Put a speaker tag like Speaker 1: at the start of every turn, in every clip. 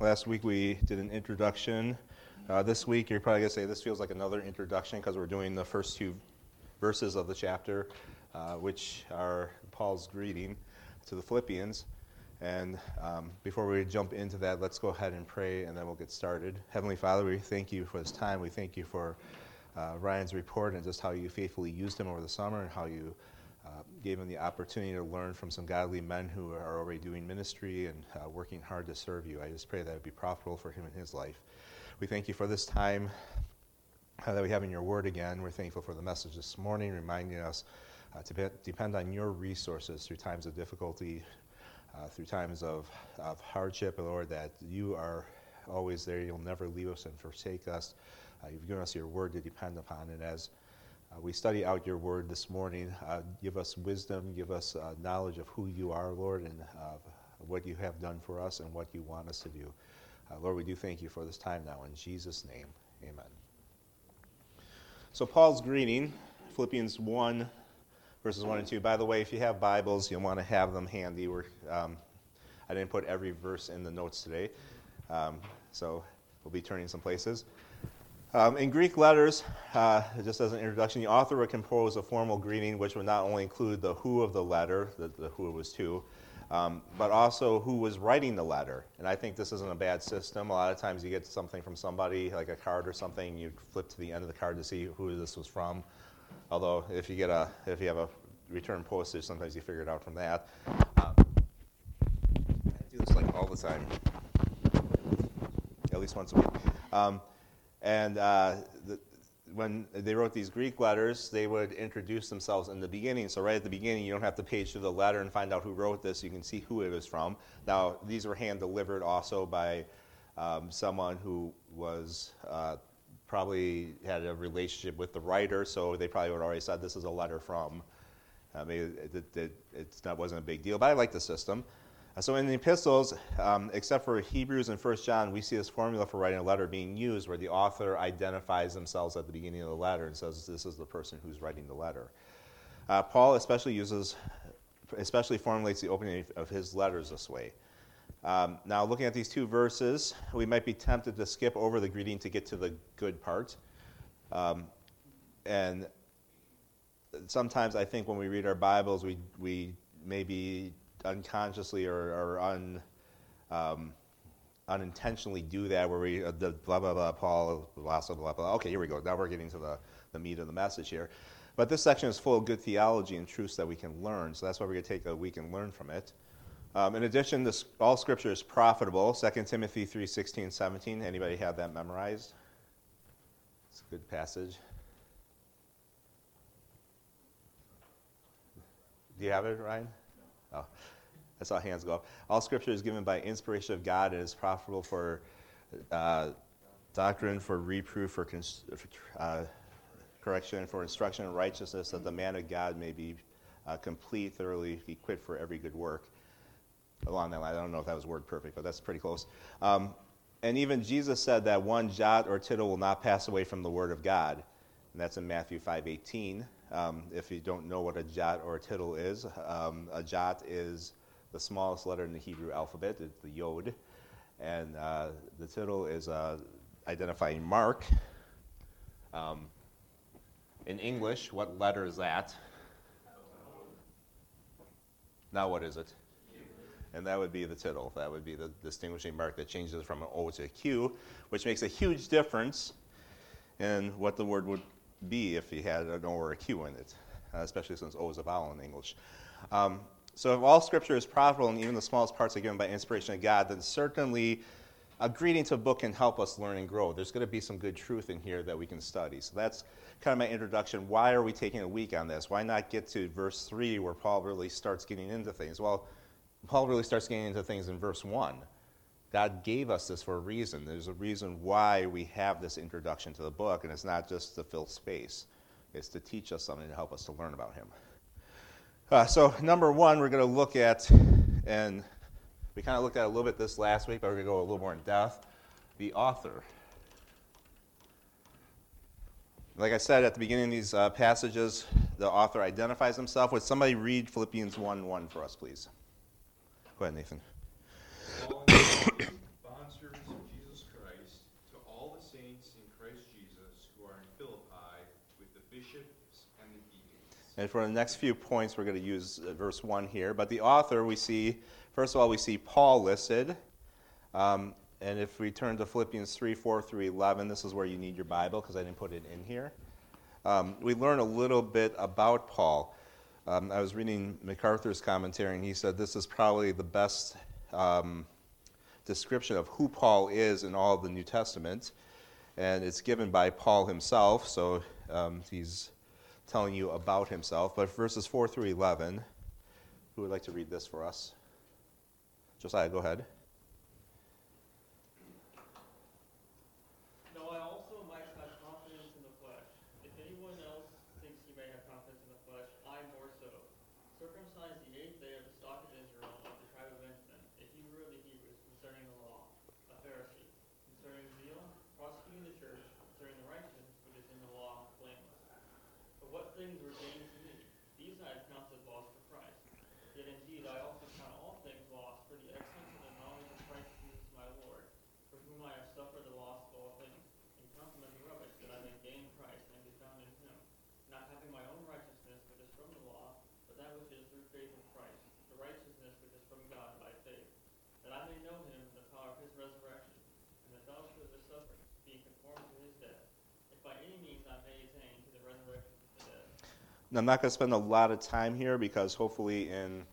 Speaker 1: Last week we did an introduction. Uh, this week you're probably going to say this feels like another introduction because we're doing the first two verses of the chapter, uh, which are Paul's greeting to the Philippians. And um, before we jump into that, let's go ahead and pray and then we'll get started. Heavenly Father, we thank you for this time. We thank you for uh, Ryan's report and just how you faithfully used him over the summer and how you gave him the opportunity to learn from some godly men who are already doing ministry and uh, working hard to serve you. I just pray that it would be profitable for him in his life. We thank you for this time uh, that we have in your word again. We're thankful for the message this morning, reminding us uh, to be, depend on your resources through times of difficulty, uh, through times of, of hardship, Lord, that you are always there. You'll never leave us and forsake us. Uh, you've given us your word to depend upon, and as uh, we study out your word this morning. Uh, give us wisdom, give us uh, knowledge of who you are, Lord, and uh, what you have done for us and what you want us to do. Uh, Lord, we do thank you for this time now. In Jesus' name, amen. So, Paul's greeting, Philippians 1, verses 1 and 2. By the way, if you have Bibles, you'll want to have them handy. We're, um, I didn't put every verse in the notes today, um, so we'll be turning some places. Um, in Greek letters, uh, just as an introduction, the author would compose a formal greeting which would not only include the who of the letter, the, the who it was to, um, but also who was writing the letter. And I think this isn't a bad system. A lot of times you get something from somebody, like a card or something, you flip to the end of the card to see who this was from. Although if you get a, if you have a return postage, sometimes you figure it out from that. Um, I do this like all the time, at least once a week. And uh, the, when they wrote these Greek letters, they would introduce themselves in the beginning. So, right at the beginning, you don't have to page through the letter and find out who wrote this. You can see who it was from. Now, these were hand delivered also by um, someone who was uh, probably had a relationship with the writer, so they probably would already said this is a letter from. I mean, it, it, it, it wasn't a big deal, but I like the system. Uh, so in the epistles, um, except for Hebrews and 1 John, we see this formula for writing a letter being used where the author identifies themselves at the beginning of the letter and says this is the person who's writing the letter. Uh, Paul especially uses, especially formulates the opening of his letters this way. Um, now, looking at these two verses, we might be tempted to skip over the greeting to get to the good part. Um, and sometimes I think when we read our Bibles, we, we maybe unconsciously or, or un, um, unintentionally do that where we, uh, the blah, blah, blah, Paul, blah, blah, blah, blah. Okay, here we go. Now we're getting to the, the meat of the message here. But this section is full of good theology and truths that we can learn. So that's why we're going to take a week and learn from it. Um, in addition, this, all scripture is profitable. 2 Timothy 3 16, 17. Anybody have that memorized? It's a good passage. Do you have it, Ryan? Oh, I saw hands go up. All scripture is given by inspiration of God and is profitable for uh, doctrine, for reproof, for uh, correction, for instruction in righteousness, that the man of God may be uh, complete, thoroughly equipped for every good work. Along that line, I don't know if that was word perfect, but that's pretty close. Um, and even Jesus said that one jot or tittle will not pass away from the word of God. And that's in Matthew 5:18. Um, if you don't know what a jot or a tittle is, um, a jot is the smallest letter in the Hebrew alphabet, it's the yod, and uh, the tittle is uh, identifying mark. Um, in English, what letter is that? Now, what is it? And that would be the tittle. That would be the distinguishing mark that changes from an O to a Q, which makes a huge difference in what the word would be if you had an O or a Q in it, uh, especially since O is a vowel in English. Um, so if all scripture is profitable and even the smallest parts are given by inspiration of God, then certainly a greeting to a book can help us learn and grow. There's going to be some good truth in here that we can study. So that's kind of my introduction. Why are we taking a week on this? Why not get to verse 3 where Paul really starts getting into things? Well, Paul really starts getting into things in verse 1. God gave us this for a reason. There's a reason why we have this introduction to the book, and it's not just to fill space, it's to teach us something to help us to learn about Him. Uh, so, number one, we're going to look at, and we kind of looked at a little bit this last week, but we're going to go a little more in depth the author. Like I said at the beginning of these uh, passages, the author identifies himself. Would somebody read Philippians 1 1 for us, please? Go ahead, Nathan. And for the next few points, we're going to use uh, verse 1 here. But the author, we see, first of all, we see Paul listed. Um, and if we turn to Philippians 3 4 through 11, this is where you need your Bible because I didn't put it in here. Um, we learn a little bit about Paul. Um, I was reading MacArthur's commentary, and he said this is probably the best um, description of who Paul is in all of the New Testament. And it's given by Paul himself, so um, he's telling you about himself. But verses 4 through 11, who would like to read this for us? Josiah, go ahead. I'm not going to spend a lot of time here because hopefully in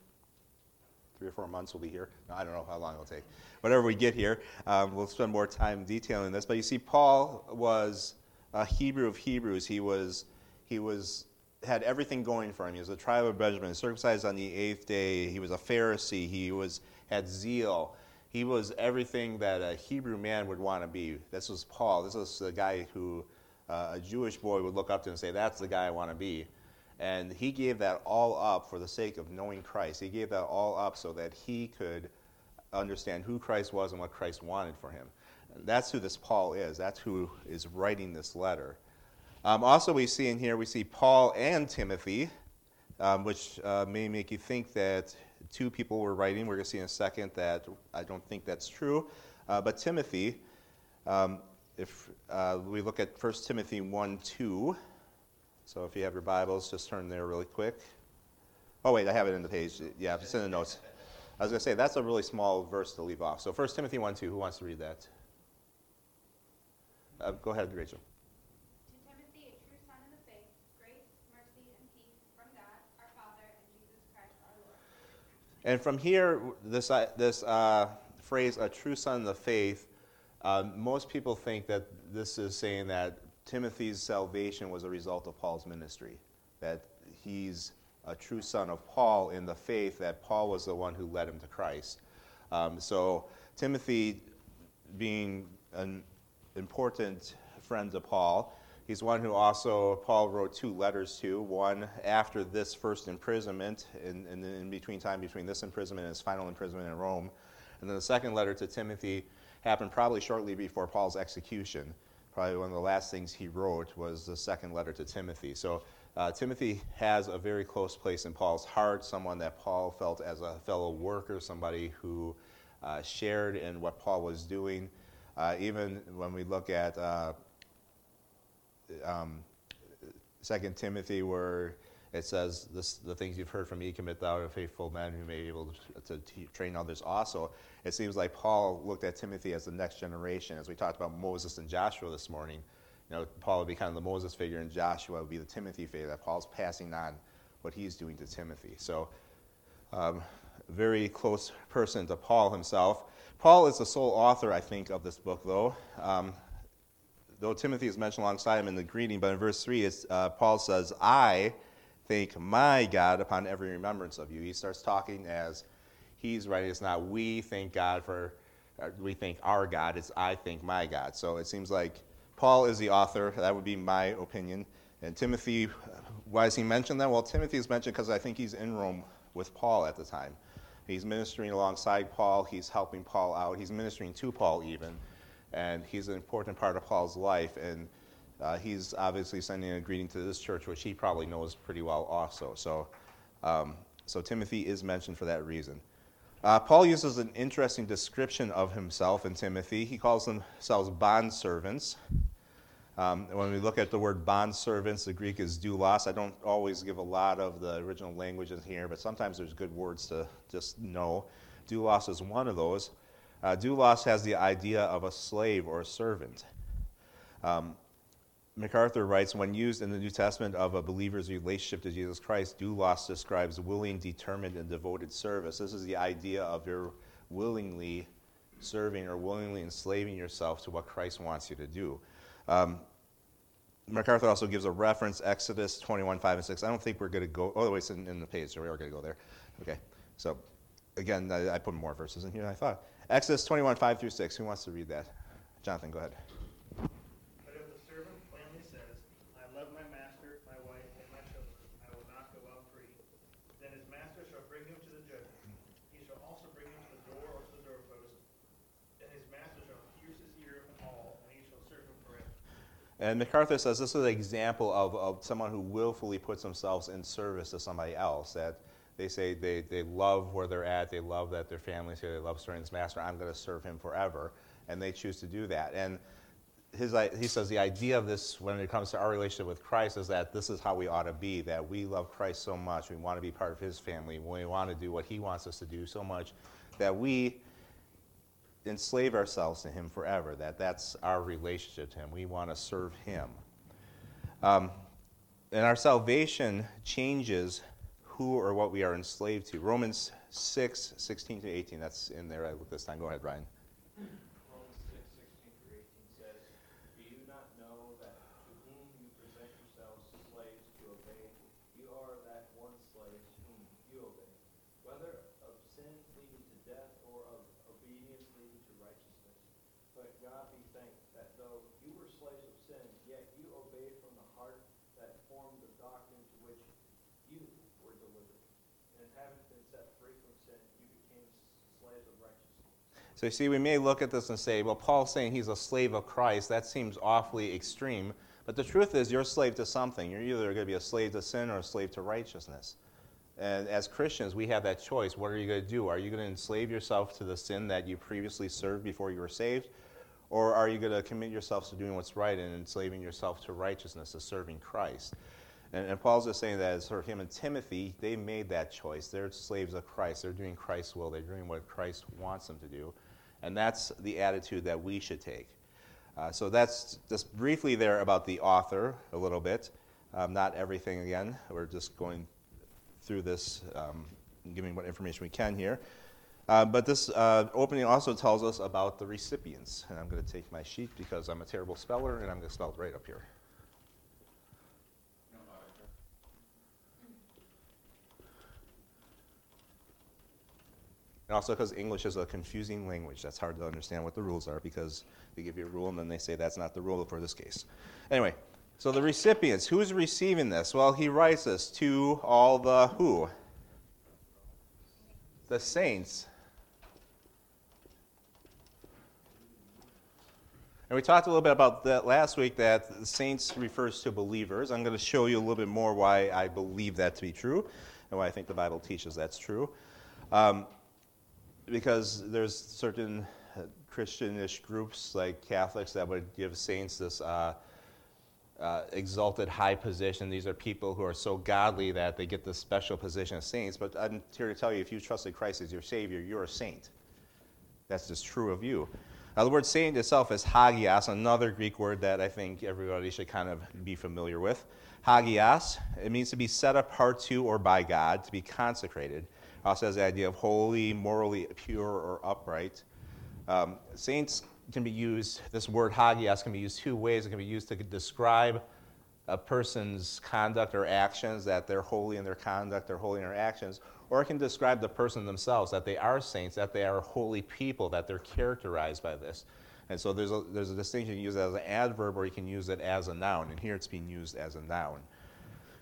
Speaker 1: three or four months we'll be here. No, I don't know how long it'll take. Whatever we get here, um, we'll spend more time detailing this. But you see, Paul was a Hebrew of Hebrews. He was he was had everything going for him. He was a tribe of Benjamin, circumcised on the eighth day. He was a Pharisee. He was had zeal. He was everything that a Hebrew man would want to be. This was Paul. This was the guy who uh, a Jewish boy would look up to and say, "That's the guy I want to be." And he gave that all up for the sake of knowing Christ. He gave that all up so that he could understand who Christ was and what Christ wanted for him. That's who this Paul is. That's who is writing this letter. Um, also, we see in here, we see Paul and Timothy, um, which uh, may make you think that two people were writing. We're going to see in a second that I don't think that's true. Uh, but Timothy, um, if uh, we look at 1 Timothy 1 2, so if you have your Bibles, just turn there really quick. Oh, wait, I have it in the page. Yeah, it's in the notes. I was going to say, that's a really small verse to leave off. So 1 Timothy 1 2, who wants to read that? Uh, go ahead, Rachel.
Speaker 2: To Timothy, a true son in the faith, grace, mercy, and peace from God, our Father, and Jesus Christ our Lord.
Speaker 1: And from here, this, uh, this uh, phrase, a true son of the faith, uh, most people think that this is saying that Timothy's salvation was a result of Paul's ministry, that he's a true son of Paul in the faith that Paul was the one who led him to Christ. Um, so, Timothy, being an important friend of Paul, he's one who also Paul wrote two letters to. One after this first imprisonment, in, in, in between time between this imprisonment and his final imprisonment in Rome, and then the second letter to Timothy happened probably shortly before Paul's execution probably one of the last things he wrote was the second letter to Timothy. So uh, Timothy has a very close place in Paul's heart, someone that Paul felt as a fellow worker, somebody who uh, shared in what Paul was doing. Uh, even when we look at uh, um, 2 Timothy, where it says this, the things you've heard from me commit thou to faithful men who may be able to, to train others also. It seems like Paul looked at Timothy as the next generation. As we talked about Moses and Joshua this morning, you know, Paul would be kind of the Moses figure, and Joshua would be the Timothy figure. That Paul's passing on what he's doing to Timothy. So, um, very close person to Paul himself. Paul is the sole author, I think, of this book, though. Um, though Timothy is mentioned alongside him in the greeting, but in verse 3, uh, Paul says, I thank my God upon every remembrance of you. He starts talking as he's writing. It's not we thank God for, uh, we thank our God. It's I thank my God. So it seems like Paul is the author. That would be my opinion. And Timothy, why is he mentioned that? Well, Timothy is mentioned because I think he's in Rome with Paul at the time. He's ministering alongside Paul. He's helping Paul out. He's ministering to Paul even. And he's an important part of Paul's life. And uh, he's obviously sending a greeting to this church, which he probably knows pretty well also. So, um, so Timothy is mentioned for that reason. Uh, Paul uses an interesting description of himself in Timothy. He calls themselves bond servants. Um, when we look at the word bond servants, the Greek is doulos. I don't always give a lot of the original languages here, but sometimes there's good words to just know. Doulos is one of those. Uh, doulos has the idea of a slave or a servant. Um, MacArthur writes when used in the New Testament of a believer's relationship to Jesus Christ, doulos describes willing, determined, and devoted service. This is the idea of your willingly serving or willingly enslaving yourself to what Christ wants you to do. Um, MacArthur also gives a reference, Exodus 21, 5 and 6. I don't think we're going to go, oh, wait, it's in, in, the page, so we are going to go there. Okay, so again, I, I, put more verses in here than I thought. Exodus 21, 5 through 6. Who wants to read that? Jonathan, go ahead. And MacArthur says this is an example of, of someone who willfully puts themselves in service to somebody else. That they say they, they love where they're at, they love that their family's here, they love serving this master, I'm going to serve him forever. And they choose to do that. And his, he says the idea of this when it comes to our relationship with Christ is that this is how we ought to be, that we love Christ so much, we want to be part of his family, we want to do what he wants us to do so much that we enslave ourselves to Him forever, that that's our relationship to Him. We want to serve Him. Um, and our salvation changes who or what we are enslaved to. Romans 6, 16 to 18, that's in there this time. Go ahead, Ryan. So you see, we may look at this and say, well, Paul's saying he's a slave of Christ. That seems awfully extreme. But the truth is, you're a slave to something. You're either going to be a slave to sin or a slave to righteousness. And as Christians, we have that choice. What are you going to do? Are you going to enslave yourself to the sin that you previously served before you were saved? Or are you going to commit yourself to doing what's right and enslaving yourself to righteousness, to serving Christ? And, and Paul's just saying that as for him and Timothy, they made that choice. They're slaves of Christ. They're doing Christ's will. They're doing what Christ wants them to do. And that's the attitude that we should take. Uh, so that's just briefly there about the author a little bit. Um, not everything again. We're just going through this, um, giving what information we can here. Uh, but this uh, opening also tells us about the recipients. And I'm going to take my sheet because I'm a terrible speller and I'm going to spell it right up here. And also because English is a confusing language. That's hard to understand what the rules are because they give you a rule and then they say that's not the rule for this case. Anyway, so the recipients, who's receiving this? Well, he writes this to all the who? The saints. And we talked a little bit about that last week that saints refers to believers. I'm going to show you a little bit more why I believe that to be true and why I think the Bible teaches that's true. Um, because there's certain uh, Christianish groups like Catholics that would give saints this uh, uh, exalted high position. These are people who are so godly that they get this special position of saints. But I'm here to tell you if you trusted Christ as your Savior, you're a saint. That's just true of you. Now, the word saint itself is hagios, another Greek word that I think everybody should kind of be familiar with. Hagios, it means to be set apart to or by God, to be consecrated also has the idea of holy, morally pure, or upright. Um, saints can be used, this word hagios can be used two ways. It can be used to describe a person's conduct or actions, that they're holy in their conduct, they're holy in their actions, or it can describe the person themselves, that they are saints, that they are holy people, that they're characterized by this. And so there's a, there's a distinction you can use it as an adverb or you can use it as a noun, and here it's being used as a noun.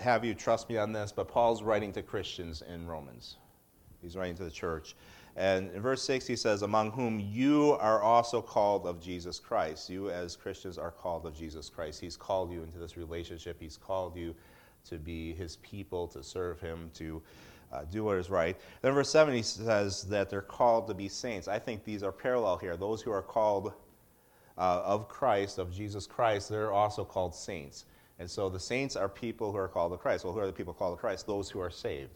Speaker 1: have you trust me on this, but Paul's writing to Christians in Romans. He's writing to the church. And in verse 6, he says, Among whom you are also called of Jesus Christ. You, as Christians, are called of Jesus Christ. He's called you into this relationship. He's called you to be his people, to serve him, to uh, do what is right. Then, verse 7, he says that they're called to be saints. I think these are parallel here. Those who are called uh, of Christ, of Jesus Christ, they're also called saints. And so the saints are people who are called to Christ. Well, who are the people called to Christ? Those who are saved.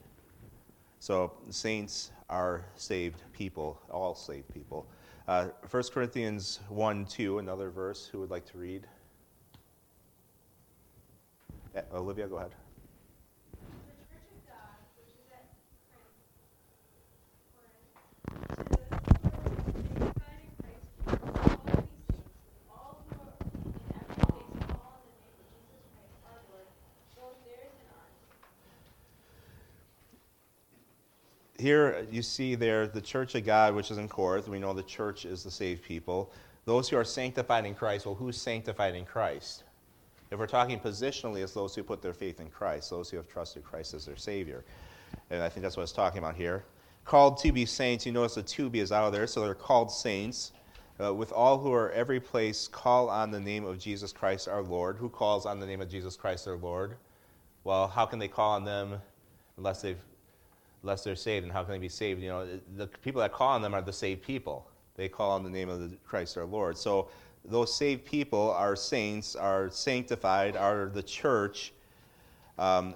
Speaker 1: So saints are saved people, all saved people. Uh, 1 Corinthians 1 2, another verse. Who would like to read? Yeah, Olivia, go ahead. Here you see there the church of God, which is in Corinth. We know the church is the saved people. Those who are sanctified in Christ. Well, who's sanctified in Christ? If we're talking positionally, it's those who put their faith in Christ, those who have trusted Christ as their Savior. And I think that's what it's talking about here. Called to be saints. You notice the to be is out of there, so they're called saints. Uh, with all who are every place, call on the name of Jesus Christ our Lord. Who calls on the name of Jesus Christ our Lord? Well, how can they call on them unless they've unless they're saved. And how can they be saved? You know, the people that call on them are the saved people. They call on the name of the Christ our Lord. So those saved people are saints, are sanctified, are the church um,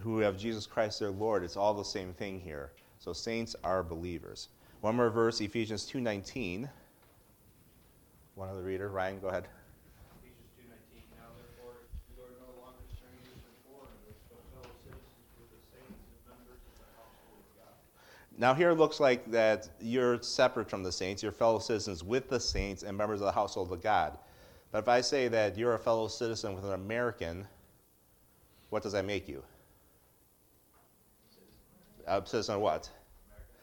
Speaker 1: who have Jesus Christ their Lord. It's all the same thing here. So saints are believers. One more verse, Ephesians 2.19. One other reader. Ryan, go ahead. Now, here it looks like that you're separate from the saints, you're fellow citizens with the saints and members of the household of God. But if I say that you're a fellow citizen with an American, what does that make you? A citizen of what?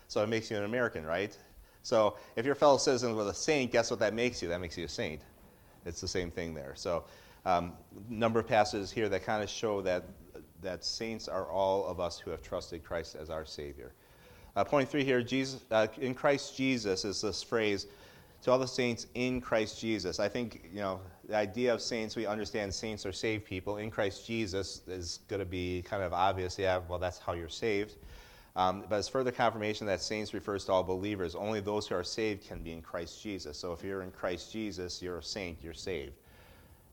Speaker 1: So it makes you an American, right? So if you're a fellow citizen with a saint, guess what that makes you? That makes you a saint. It's the same thing there. So, um, number of passages here that kind of show that that saints are all of us who have trusted Christ as our Savior. Uh, point three here, Jesus, uh, in Christ Jesus is this phrase, to all the saints in Christ Jesus. I think, you know, the idea of saints, we understand saints are saved people. In Christ Jesus is going to be kind of obvious. Yeah, well, that's how you're saved. Um, but as further confirmation that saints refers to all believers. Only those who are saved can be in Christ Jesus. So if you're in Christ Jesus, you're a saint, you're saved.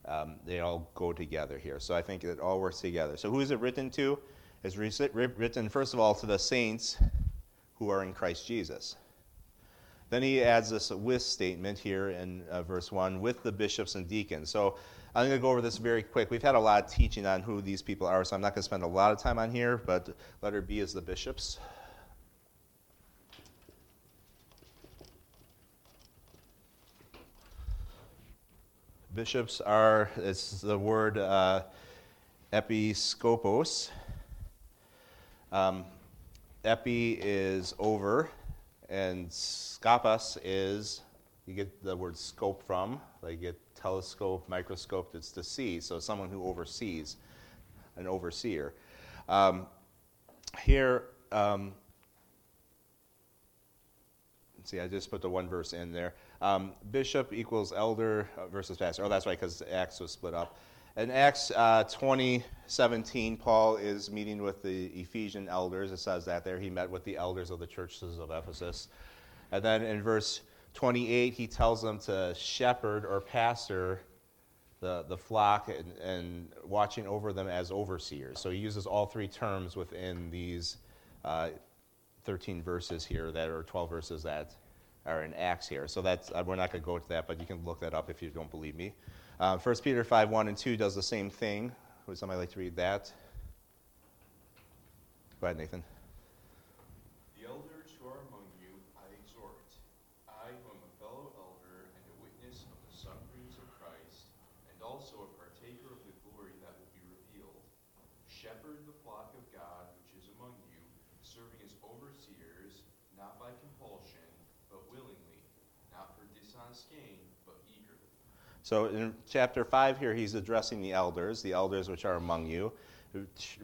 Speaker 1: Um, they all go together here. So I think it all works together. So who is it written to? It's written, first of all, to the saints who are in Christ Jesus. Then he adds this with statement here in uh, verse 1 with the bishops and deacons. So I'm going to go over this very quick. We've had a lot of teaching on who these people are, so I'm not going to spend a lot of time on here, but letter B is the bishops. Bishops are, it's the word uh, episkopos. Um, epi is over, and skopos is, you get the word scope from, like get telescope, microscope, it's to see. So someone who oversees, an overseer. Um, here, um, see, I just put the one verse in there. Um, bishop equals elder versus pastor. Oh, that's right, because Acts was split up. In Acts uh, 2017, Paul is meeting with the Ephesian elders. It says that there. He met with the elders of the churches of Ephesus. And then in verse 28, he tells them to shepherd or pastor the, the flock and, and watching over them as overseers. So he uses all three terms within these uh, 13 verses here that are 12 verses that are in Acts here. So that's, uh, we're not going to go to that, but you can look that up if you don't believe me. Uh, 1 Peter 5 1 and 2 does the same thing. Would somebody like to read that? Go ahead, Nathan.
Speaker 3: The elders who are among you, I exhort. I, who am a fellow elder and a witness of the sufferings of Christ, and also a partaker of the glory that will be revealed, shepherd the flock of God which is among you, serving as overseers, not by compulsion, but willingly, not for dishonest gain
Speaker 1: so in chapter 5 here, he's addressing the elders, the elders which are among you.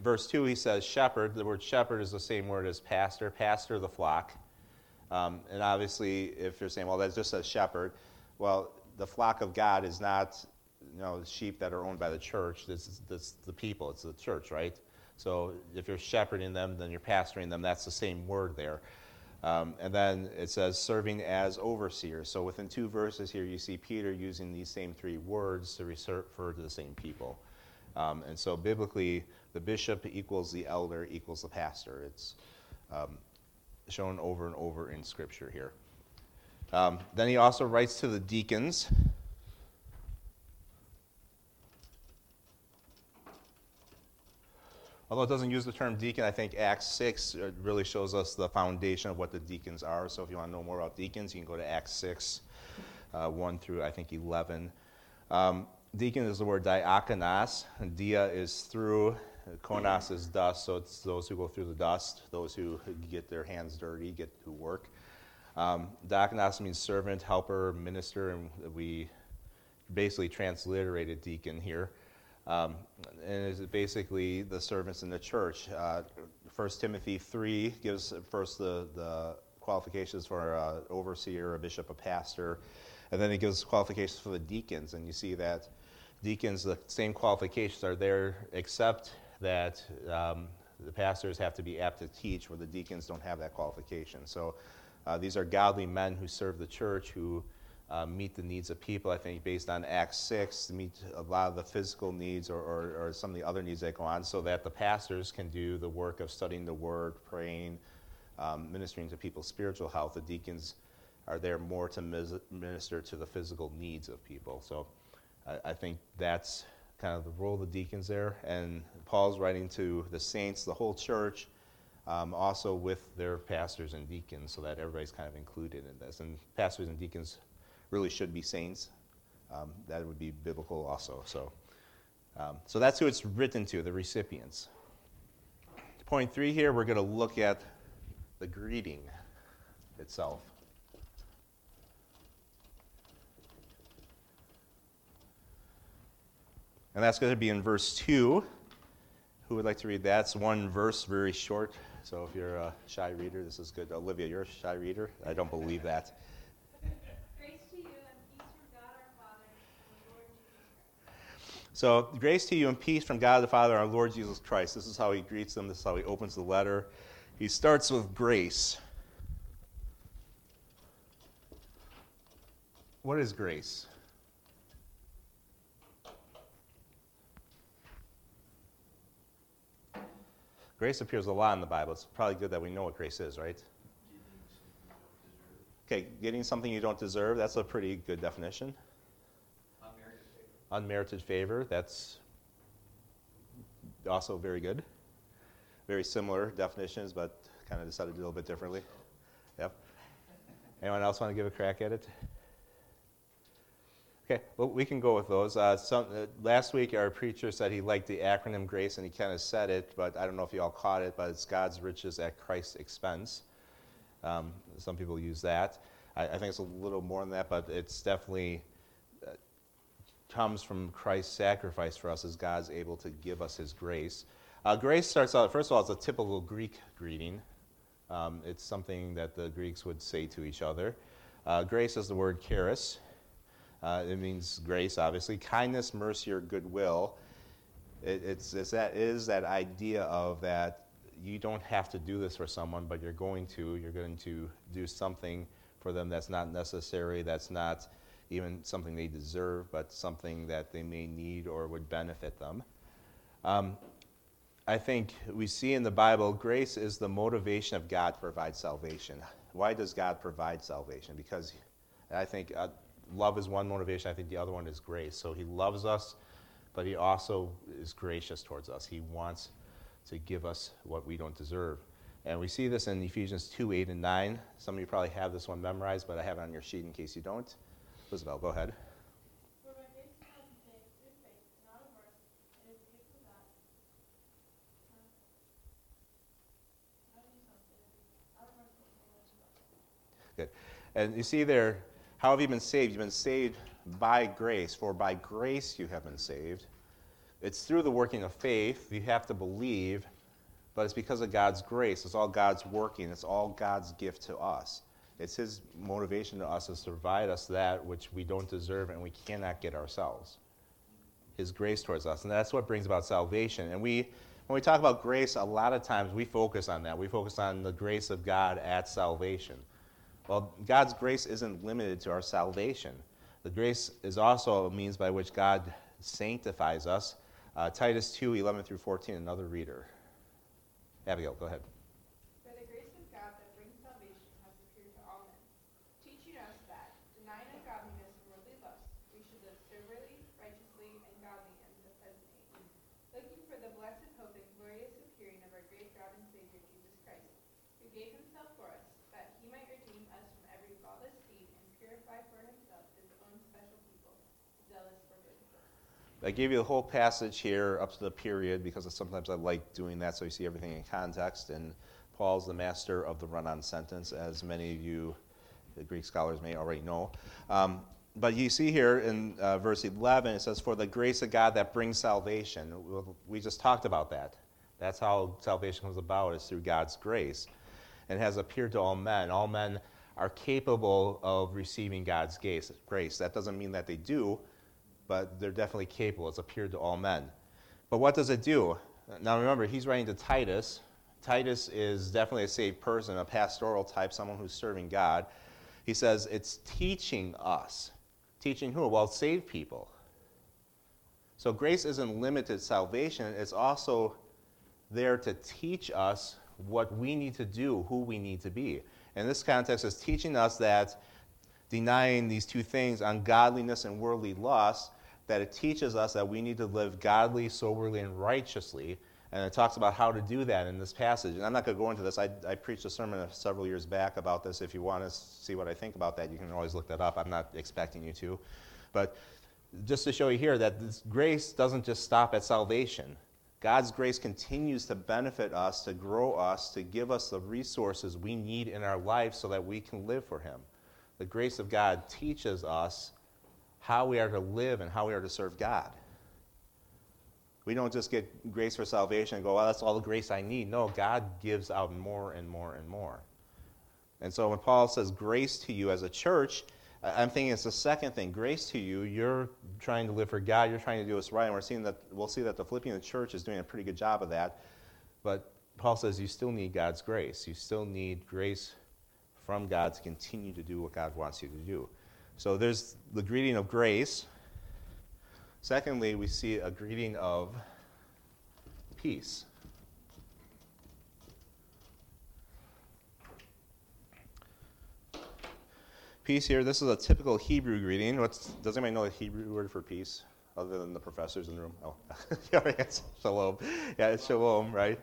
Speaker 1: Verse 2, he says shepherd. The word shepherd is the same word as pastor, pastor the flock. Um, and obviously, if you're saying, well, that's just a shepherd, well, the flock of God is not you know sheep that are owned by the church. This is, this the people. It's the church, right? So if you're shepherding them, then you're pastoring them. That's the same word there. Um, and then it says serving as overseers. So within two verses here, you see Peter using these same three words to refer to the same people. Um, and so biblically, the bishop equals the elder equals the pastor. It's um, shown over and over in Scripture here. Um, then he also writes to the deacons. Although it doesn't use the term deacon, I think Acts 6 uh, really shows us the foundation of what the deacons are. So if you want to know more about deacons, you can go to Acts 6, uh, 1 through, I think, 11. Um, deacon is the word diakonos, dia is through, konos is dust, so it's those who go through the dust, those who get their hands dirty, get who work. Um, diakonos means servant, helper, minister, and we basically transliterated deacon here. Um, and it's basically the servants in the church. Uh, 1 Timothy 3 gives first the, the qualifications for an overseer, a bishop, a pastor, and then it gives qualifications for the deacons. And you see that deacons, the same qualifications are there, except that um, the pastors have to be apt to teach, where the deacons don't have that qualification. So uh, these are godly men who serve the church, who uh, meet the needs of people. I think based on Act 6, meet a lot of the physical needs or, or, or, some of the other needs that go on, so that the pastors can do the work of studying the word, praying, um, ministering to people's spiritual health. The deacons are there more to minister to the physical needs of people. So I, I think that's kind of the role of the deacons there. And Paul's writing to the saints, the whole church. Um, also with their pastors and deacons, so that everybody's kind of included in this. And pastors and deacons really should be saints. Um, that would be biblical also. So, um, so that's who it's written to, the recipients. Point three here, we're going to look at the greeting itself. And that's going to be in verse 2. Who would like to read that? It's one verse, very short. So if you're a shy reader, this is good. Olivia, you're a shy reader? I don't believe that. So, grace to you and peace from God the Father and our Lord Jesus Christ. This is how he greets them. This is how he opens the letter. He starts with grace. What is grace? Grace appears a lot in the Bible. It's probably good that we know what grace is, right? Okay, getting something you don't deserve, that's a pretty good definition unmerited favor. That's also very good. Very similar definitions, but kind of decided to do a little bit differently. Yep. Anyone else want to give a crack at it? Okay, well, we can go with those. Uh, some, uh, last week, our preacher said he liked the acronym GRACE, and he kind of said it, but I don't know if you all caught it, but it's God's riches at Christ's expense. Um, some people use that. I, I, think it's a little more than that, but it's definitely comes from Christ's sacrifice for us as God's able to give us his grace. Uh, grace starts out, first of all, it's a typical Greek greeting. Um, it's something that the Greeks would say to each other. Uh, grace is the word charis. Uh, it means grace, obviously. Kindness, mercy, or goodwill. It, it's, it's that, it is that idea of that you don't have to do this for someone, but you're going to. You're going to do something for them that's not necessary, that's not even something they deserve, but something that they may need or would benefit them. Um, I think we see in the Bible, grace is the motivation of God to provide salvation. Why does God provide salvation? Because I think uh, love is one motivation. I think the other one is grace. So He loves us, but He also is gracious towards us. He wants to give us what we don't deserve. And we see this in Ephesians 2 8 and 9. Some of you probably have this one memorized, but I have it on your sheet in case you don't. Isabel, go ahead. Good. And you see there, how have you been saved? You've been saved by grace, for by grace you have been saved. It's through the working of faith. You have to believe, but it's because of God's grace. It's all God's working, it's all God's gift to us. It's His motivation to us is to provide us that which we don't deserve and we cannot get ourselves. His grace towards us. And that's what brings about salvation. And we, when we talk about grace, a lot of times we focus on that. We focus on the grace of God at salvation. Well, God's grace isn't limited to our salvation. The grace is also a means by which God sanctifies us. Uh, Titus 2 11 through 14, another reader. Abigail, go ahead.
Speaker 2: For the grace of God that brings salvation has appeared to all men, teaching us that, denying ungodliness and worldly lust, we should live soberly, righteously, and godly in the present age, looking for the blessed hope and glorious appearing of our great God and Savior Jesus Christ, who gave himself for us, that he might redeem us from every lawless deed and purify for himself his own special people, zealous for good works.
Speaker 1: I gave you the whole passage here up to the period because sometimes I like doing that so you see everything in context. And Paul's the master of the run on sentence, as many of you, the Greek scholars, may already know. Um, but you see here in uh, verse 11, it says, For the grace of God that brings salvation. We just talked about that. That's how salvation comes about, is through God's grace. And has appeared to all men. All men are capable of receiving God's grace. That doesn't mean that they do, but they're definitely capable. It's appeared to all men. But what does it do? Now remember, he's writing to Titus. Titus is definitely a saved person, a pastoral type, someone who's serving God. He says it's teaching us. Teaching who? Well, saved people. So grace isn't limited salvation, it's also there to teach us what we need to do, who we need to be. In this context, it's teaching us that denying these two things, ungodliness and worldly lust, that it teaches us that we need to live godly, soberly, and righteously. And it talks about how to do that in this passage. And I'm not going to go into this. I, I preached a sermon several years back about this. If you want to see what I think about that, you can always look that up. I'm not expecting you to. But just to show you here that this grace doesn't just stop at salvation. God's grace continues to benefit us, to grow us, to give us the resources we need in our life so that we can live for Him. The grace of God teaches us how we are to live and how we are to serve God. We don't just get grace for salvation and go, well, that's all the grace I need. No, God gives out more and more and more. And so when Paul says grace to you as a church, I'm thinking it's the second thing. Grace to you, you're trying to live for God, you're trying to do what's right, and we're seeing that we'll see that the Philippian church is doing a pretty good job of that. But Paul says you still need God's grace. You still need grace from God to continue to do what God wants you to do. So there's the greeting of grace. Secondly, we see a greeting of peace. Peace here, this is a typical Hebrew greeting. What's, does anybody know the Hebrew word for peace other than the professors in the room? Oh, it's shalom. Yeah, it's shalom, right?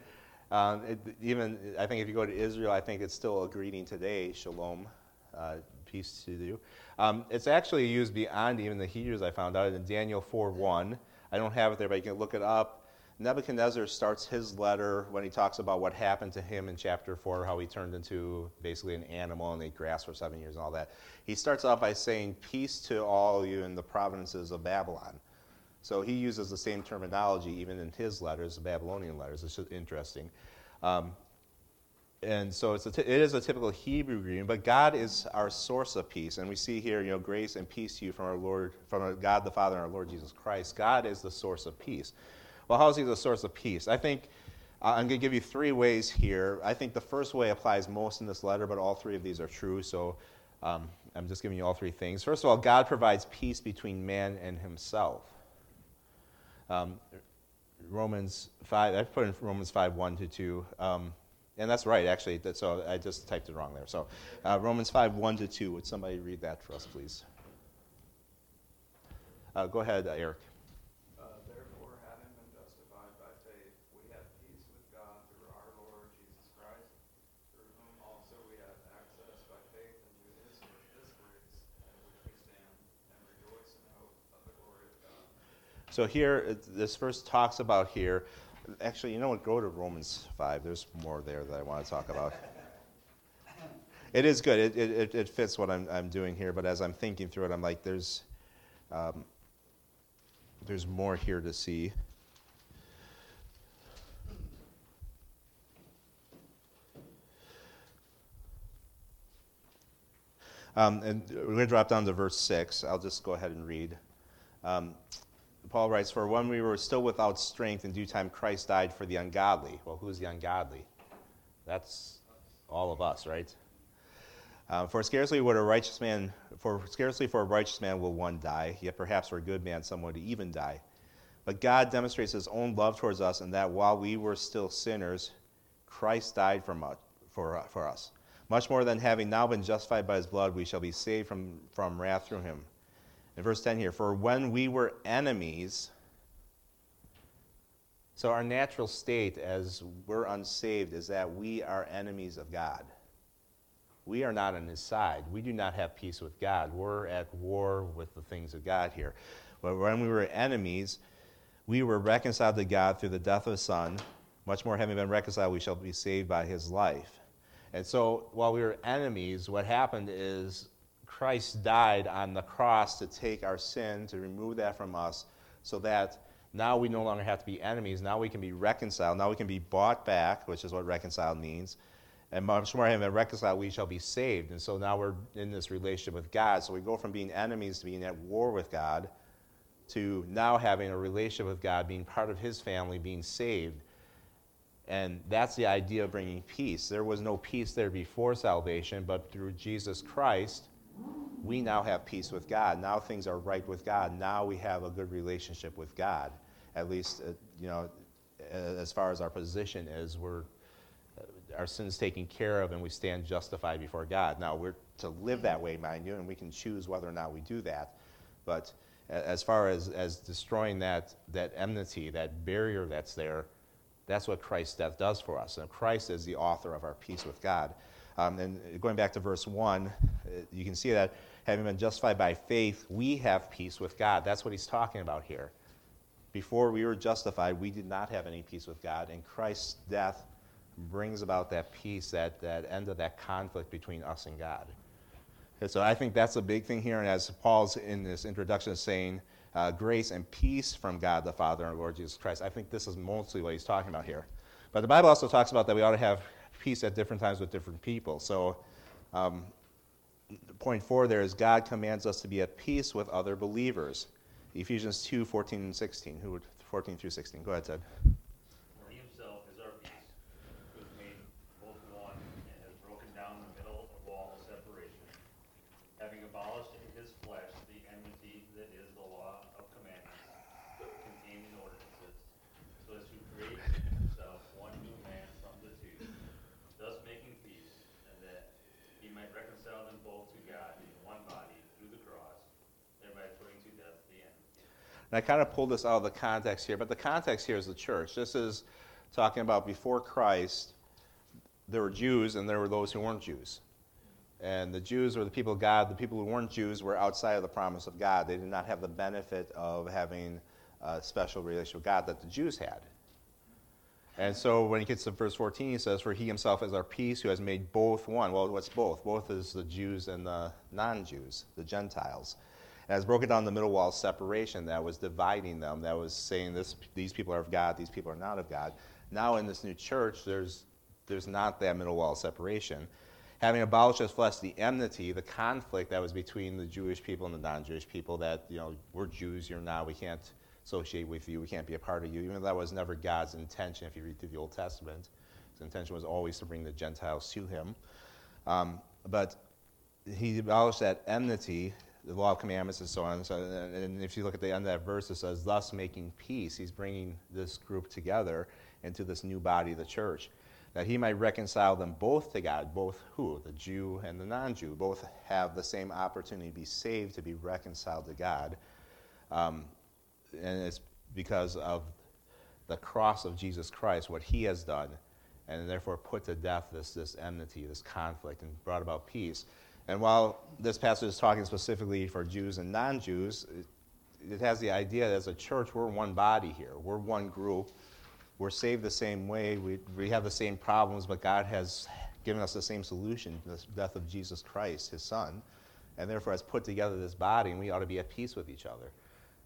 Speaker 1: Um, it, even, I think if you go to Israel, I think it's still a greeting today, shalom, uh, peace to you. Um, it's actually used beyond even the Hebrews, I found out in Daniel 4 1. I don't have it there, but you can look it up. Nebuchadnezzar starts his letter when he talks about what happened to him in chapter 4, how he turned into basically an animal and ate grass for seven years and all that. He starts off by saying, Peace to all you in the provinces of Babylon. So he uses the same terminology even in his letters, the Babylonian letters. It's just interesting. Um, and so it's a t- it is a typical Hebrew greeting, but God is our source of peace, and we see here, you know, grace and peace to you from our Lord, from our God the Father and our Lord Jesus Christ. God is the source of peace. Well, how is He the source of peace? I think uh, I'm going to give you three ways here. I think the first way applies most in this letter, but all three of these are true. So um, I'm just giving you all three things. First of all, God provides peace between man and Himself. Um, Romans 5, I've put in Romans 5, 1 to 2. Um, and that's right, actually. That, so I just typed it wrong there. So uh, Romans 5, 1 to 2. Would somebody read that for us, please? Uh, go ahead, uh, Eric.
Speaker 4: Uh, therefore, having been justified by faith, we have peace with God through our Lord Jesus Christ, through whom also we have access by faith into his, this grace in which we stand and rejoice in hope of the glory of God.
Speaker 1: So here, this verse talks about here Actually, you know what? Go to Romans 5. There's more there that I want to talk about. it is good. It, it, it fits what I'm, I'm doing here, but as I'm thinking through it, I'm like, there's, Um, there's more here to see. Um, and we're going to drop down to verse 6. I'll just go ahead and read. Um, Paul writes, For when we were still without strength, in due time Christ died for the ungodly. Well, who's the ungodly? That's all of us, right? Uh, for scarcely would a righteous man, for scarcely for a righteous man will one die, yet perhaps for a good man some would even die. But God demonstrates his own love towards us in that while we were still sinners, Christ died for, much, for, for us. Much more than having now been justified by his blood, we shall be saved from, from wrath through him. In verse 10 here, for when we were enemies, so our natural state as we're unsaved is that we are enemies of God. We are not on his side. We do not have peace with God. We're at war with the things of God here. But when we were enemies, we were reconciled to God through the death of his Son. Much more, having been reconciled, we shall be saved by his life. And so, while we were enemies, what happened is Christ died on the cross to take our sin, to remove that from us, so that now we no longer have to be enemies. Now we can be reconciled. Now we can be bought back, which is what reconciled means. And much more having been reconciled, we shall be saved. And so now we're in this relationship with God. So we go from being enemies to being at war with God to now having a relationship with God, being part of His family, being saved. And that's the idea of bringing peace. There was no peace there before salvation, but through Jesus Christ, we now have peace with God. Now things are right with God. Now we have a good relationship with God. At least, uh, you know, as far as our position is, we're uh, our sins taken care of and we stand justified before God. Now we're to live that way, mind you, and we can choose whether or not we do that. But as far as, as destroying that, that enmity, that barrier that's there, that's what Christ's death does for us. And Christ is the author of our peace with God. Um, and going back to verse 1, uh, you can see that having been justified by faith, we have peace with God. That's what he's talking about here. Before we were justified, we did not have any peace with God, and Christ's death brings about that peace, that, that end of that conflict between us and God. And so I think that's a big thing here. And as Paul's in this introduction is saying, uh, grace and peace from God the Father and Lord Jesus Christ, I think this is mostly what he's talking about here. But the Bible also talks about that we ought to have peace at different times with different people. So, um, point four there is God commands us to be at peace with other believers. Ephesians 2 14 and 16. Who would, 14 through 16. Go ahead, Ted.
Speaker 5: For he himself is our peace, who has made both one and has broken down the middle of wall of separation, having abolished in his flesh the enmity that is the law of commandments contained in ordinances, so as to create in himself one new man from the two, thus making peace, and that he might reconcile them both to God in one body through the cross, thereby putting to death the enmity.
Speaker 1: And I kind of pulled this out of the context here, but the context here is the church. This is talking about before Christ, there were Jews and there were those who weren't Jews. And the Jews were the people of God. The people who weren't Jews were outside of the promise of God. They did not have the benefit of having a special relationship with God that the Jews had. And so when he gets to verse 14, he says, For he himself is our peace, who has made both one. Well, what's both? Both is the Jews and the non Jews, the Gentiles. Has broken down the middle wall separation that was dividing them, that was saying this, these people are of God, these people are not of God. Now in this new church, there's, there's not that middle wall separation. Having abolished as flesh the enmity, the conflict that was between the Jewish people and the non Jewish people, that, you know, we're Jews, you're not, we can't associate with you, we can't be a part of you, even though that was never God's intention if you read through the Old Testament. His intention was always to bring the Gentiles to him. Um, but he abolished that enmity, the law of commandments and so on. And, So, and if you look at the end of that verse, it says, thus making peace. He's bringing this group together into this new body of the church, that he might reconcile them both to God. Both who? The Jew and the non Jew. Both have the same opportunity to be saved, to be reconciled to God. Um, and it's because of the cross of Jesus Christ, what he has done, and therefore put to death this, this enmity, this conflict, and brought about peace. And while this passage is talking specifically for Jews and non Jews, it, has the idea that as a church, we're one body here, we're one group. We're saved the same way, we, we have the same problems, but God has given us the same solution the death of Jesus Christ, his son. and therefore has put together this body, and we ought to be at peace with each other.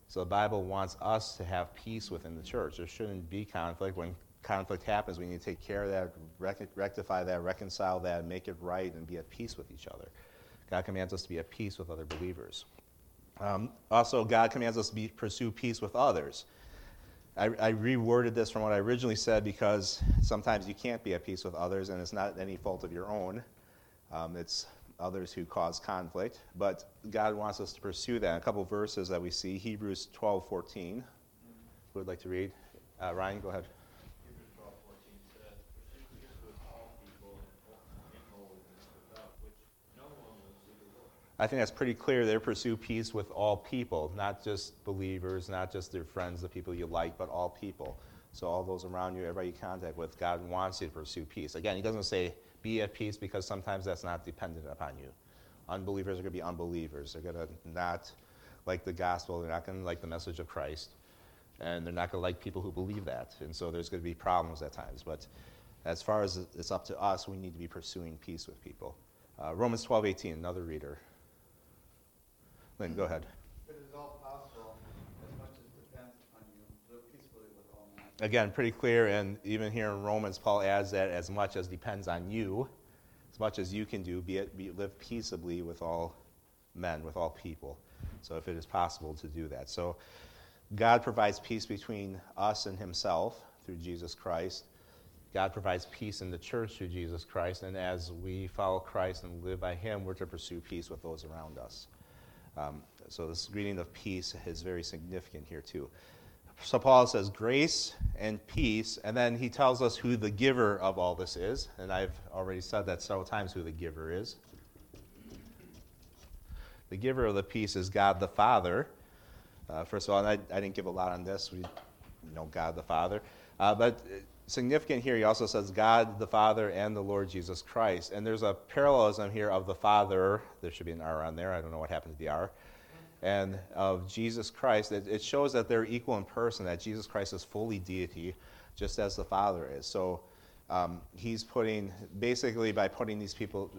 Speaker 1: So the Bible wants us to have peace within the church. There shouldn't be conflict. When conflict happens, we need to take care of that, rec- rectify that, reconcile that, make it right, and be at peace with each other. God commands us to be at peace with other believers. Um, also, God commands us to be, pursue peace with others. I, I reworded this from what I originally said because sometimes you can't be at peace with others, and it's not any fault of your own. Um, it's others who cause conflict. But God wants us to pursue that. A couple verses that we see Hebrews 12 14. Who would like to read? Uh, Ryan, go ahead.
Speaker 3: Hebrews twelve fourteen says, Pursue peace with all people and holiness, without which no one will see the Lord.
Speaker 1: I think that's pretty clear. They pursue peace with all people, not just believers, not just their friends, the people you like, but all people. So, all those around you, everybody you contact with, God wants you to pursue peace. Again, He doesn't say be at peace because sometimes that's not dependent upon you. Unbelievers are going to be unbelievers. They're going to not like the gospel, they're not going to like the message of Christ, and they're not going to like people who believe that. And so, there's going to be problems at times. But as far as it's up to us, we need to be pursuing peace with people. Uh, Romans 12 18, another reader. Lynn, go ahead.
Speaker 6: If it is all possible, as much as depends on you, live peacefully with all men.
Speaker 1: Again, pretty clear, and even here in Romans, Paul adds that as much as depends on you, as much as you can do, be it, be, live peaceably with all men, with all people. So if it is possible to do that. So God provides peace between us and Himself through Jesus Christ. God provides peace in the church through Jesus Christ, and as we follow Christ and live by Him, we're to pursue peace with those around us. Um, so this greeting of peace is very significant here too. So Paul says grace and peace, and then he tells us who the giver of all this is, and I've already said that several times who the giver is. The giver of the peace is God the Father. Uh, first of all, I, I didn't give a lot on this. We know God the Father. Uh, but significant here, he also says God the Father and the Lord Jesus Christ. And there's a parallelism here of the Father. There should be an R on there. I don't know what happened to the R. And of Jesus Christ. It, it shows that they're equal in person, that Jesus Christ is fully deity, just as the Father is. So um, he's putting, basically, by putting these people,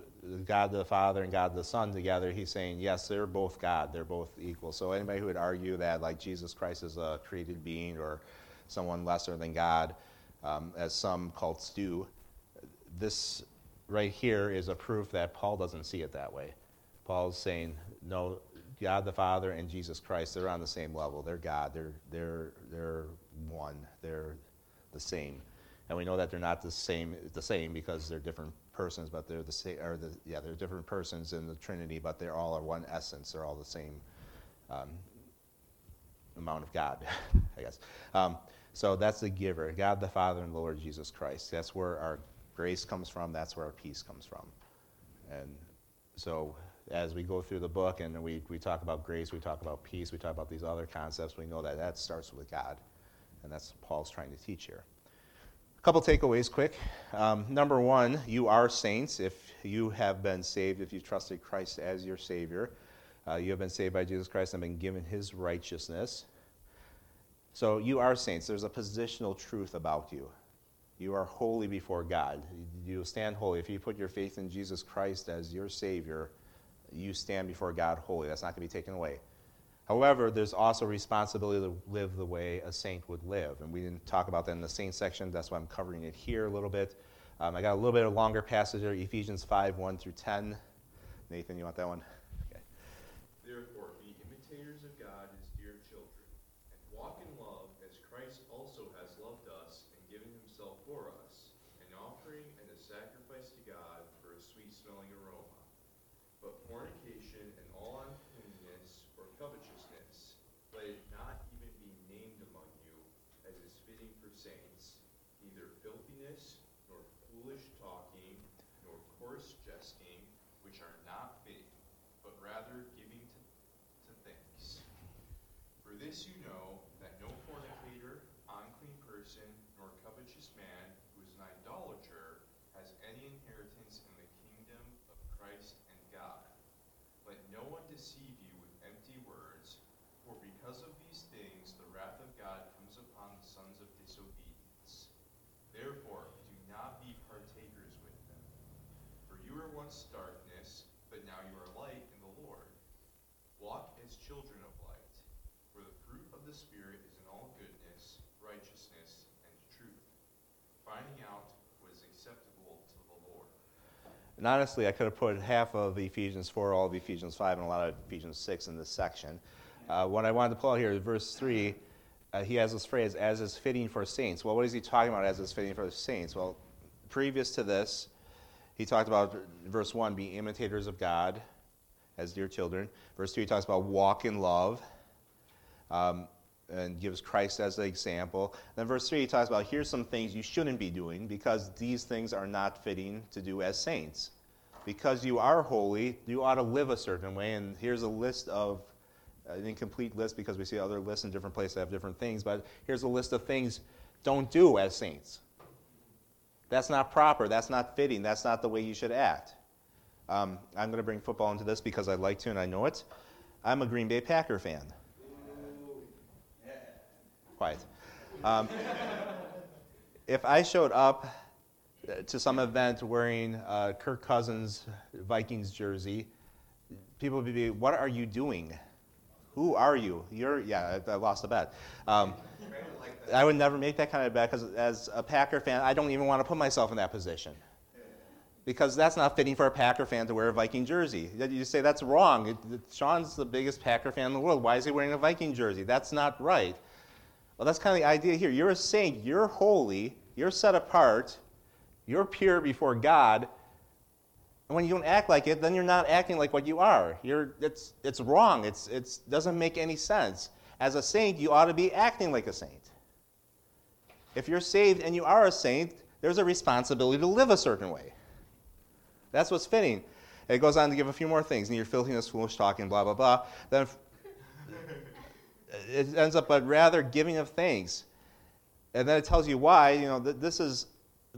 Speaker 1: God the Father and God the Son together, he's saying, yes, they're both God. They're both equal. So anybody who would argue that, like, Jesus Christ is a created being or someone lesser than God, um, as some cults do, this right here is a proof that Paul doesn't see it that way. Paul's saying, no, God the Father and Jesus Christ, they're on the same level. They're God. They're, they're, they're one. They're the same. And we know that they're not the same, the same because they're different persons, but they're the same, or the, yeah, they're different persons in the Trinity, but they're all are one essence. They're all the same um, amount of God, I guess. Um, so that's the giver, God the Father and Lord Jesus Christ. That's where our grace comes from. That's where our peace comes from. And so as we go through the book and we, we talk about grace, we talk about peace, we talk about these other concepts, we know that that starts with God. And that's what Paul's trying to teach here. A couple takeaways quick. Um, number one, you are saints if you have been saved, if you trusted Christ as your Savior. Uh, you have been saved by Jesus Christ and been given His righteousness. So you are saints. There's a positional truth about you. You are holy before God. You stand holy. If you put your faith in Jesus Christ as your Savior, you stand before God holy. That's not going to be taken away. However, there's also responsibility to live the way a saint would live. And we didn't talk about that in the saint section. That's why I'm covering it here a little bit. Um, I got a little bit of longer passage there, Ephesians 5 1 through 10. Nathan, you want that one?
Speaker 3: were once darkness, but now you are light in the Lord. Walk as children of light, for the fruit of the Spirit is in all goodness, righteousness, and truth, finding out what is acceptable to the Lord.
Speaker 1: And honestly, I could have put half of Ephesians 4, all of Ephesians 5, and a lot of Ephesians 6 in this section. Uh, what I wanted to pull out here is verse 3. Uh, he has this phrase, as is fitting for saints. Well, what is he talking about, as is fitting for saints? Well, previous to this, he talked about verse 1 be imitators of God as dear children. Verse 2, he talks about walk in love um, and gives Christ as an example. Then verse 3, he talks about here's some things you shouldn't be doing because these things are not fitting to do as saints. Because you are holy, you ought to live a certain way. And here's a list of an incomplete list because we see other lists in different places that have different things, but here's a list of things don't do as saints. That's not proper. That's not fitting. That's not the way you should act. Um, I'm going to bring football into this because I like to and I know it. I'm a Green Bay Packer fan. Quiet. Um, if I showed up to some event wearing uh, Kirk Cousins Vikings jersey, people would be, "What are you doing? Who are you? You're yeah." I, I lost the bet. Um, I would never make that kind of bet because, as a Packer fan, I don't even want to put myself in that position because that's not fitting for a Packer fan to wear a Viking jersey. You say that's wrong. It, it, Sean's the biggest Packer fan in the world. Why is he wearing a Viking jersey? That's not right. Well, that's kind of the idea here. You're a saint. You're holy. You're set apart. You're pure before God. And when you don't act like it, then you're not acting like what you are. You're, it's, it's wrong. It it's, doesn't make any sense. As a saint, you ought to be acting like a saint. If you're saved and you are a saint, there's a responsibility to live a certain way. That's what's fitting. It goes on to give a few more things. And your filthiness, foolish talking, blah, blah, blah. Then it ends up but rather giving of thanks. And then it tells you why. You know, this is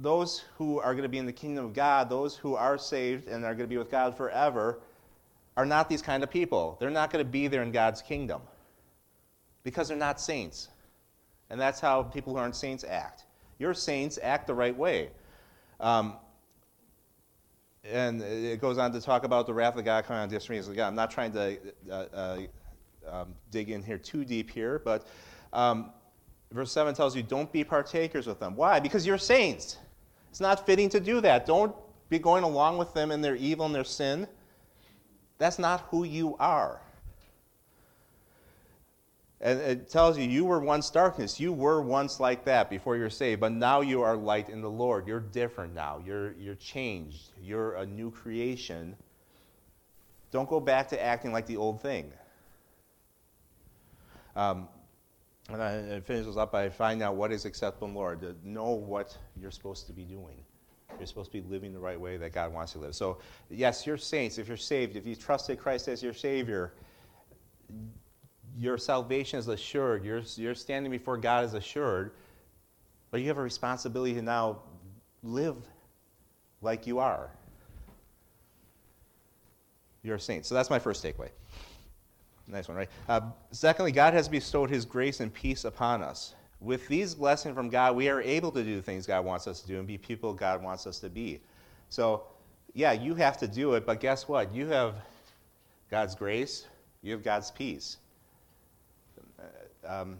Speaker 1: those who are going to be in the kingdom of God, those who are saved and are going to be with God forever, are not these kind of people. They're not going to be there in God's kingdom because they're not saints. And that's how people who aren't saints act. Your saints act the right way. Um, and it goes on to talk about the wrath of God coming on disobedience of God. I'm not trying to uh, uh, um, dig in here too deep here, but um, verse 7 tells you don't be partakers with them. Why? Because you're saints. It's not fitting to do that. Don't be going along with them in their evil and their sin. That's not who you are. And it tells you you were once darkness. You were once like that before you're saved, but now you are light in the Lord. You're different now. You're, you're changed. You're a new creation. Don't go back to acting like the old thing. Um, and I, it finishes up by finding out what is acceptable in the Lord. To know what you're supposed to be doing. You're supposed to be living the right way that God wants you to live. So, yes, you're saints. If you're saved, if you trusted Christ as your Savior, your salvation is assured. Your, your standing before God is assured. But you have a responsibility to now live like you are. You're a saint. So that's my first takeaway. Nice one, right? Uh, secondly, God has bestowed his grace and peace upon us. With these blessings from God, we are able to do the things God wants us to do and be people God wants us to be. So, yeah, you have to do it, but guess what? You have God's grace, you have God's peace um,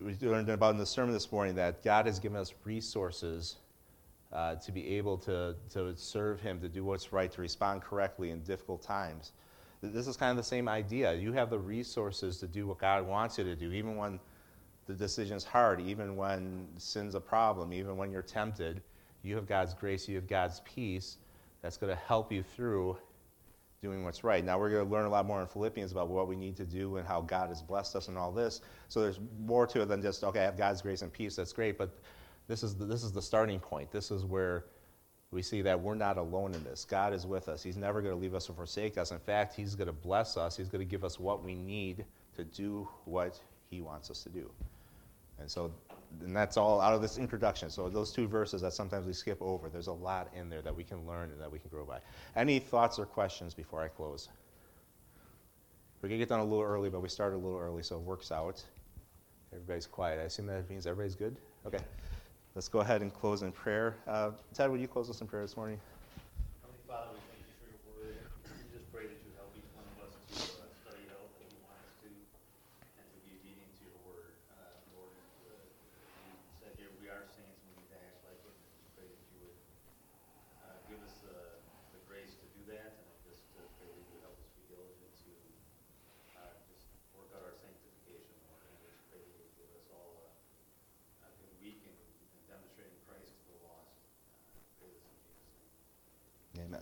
Speaker 1: we learned about in the sermon this morning that God has given us resources uh, to be able to, to serve Him, to do what's right, to respond correctly in difficult times. This is kind of the same idea. You have the resources to do what God wants you to do, even when the decision's hard, even when sin's a problem, even when you're tempted. You have God's grace, you have God's peace that's going to help you through doing what's right. Now, we're going to learn a lot more in Philippians about what we need to do and how God has blessed us and all this. So there's more to it than just, okay, I have God's grace and peace, that's great, but this is the, this is the starting point. This is where we see that we're not alone in this. God is with us. He's never going to leave us or forsake us. In fact, He's going to bless us, He's going to give us what we need to do what He wants us to do. And so and that's all out of this introduction. So those two verses that sometimes we skip over, there's a lot in there that we can learn and that we can grow by. Any thoughts or questions before I close? We're going to get done a little early, but we started a little early, so it works out. Everybody's quiet. I assume that means everybody's good? Okay. Let's go ahead and close in prayer. Uh, Ted, would you close us in prayer this morning?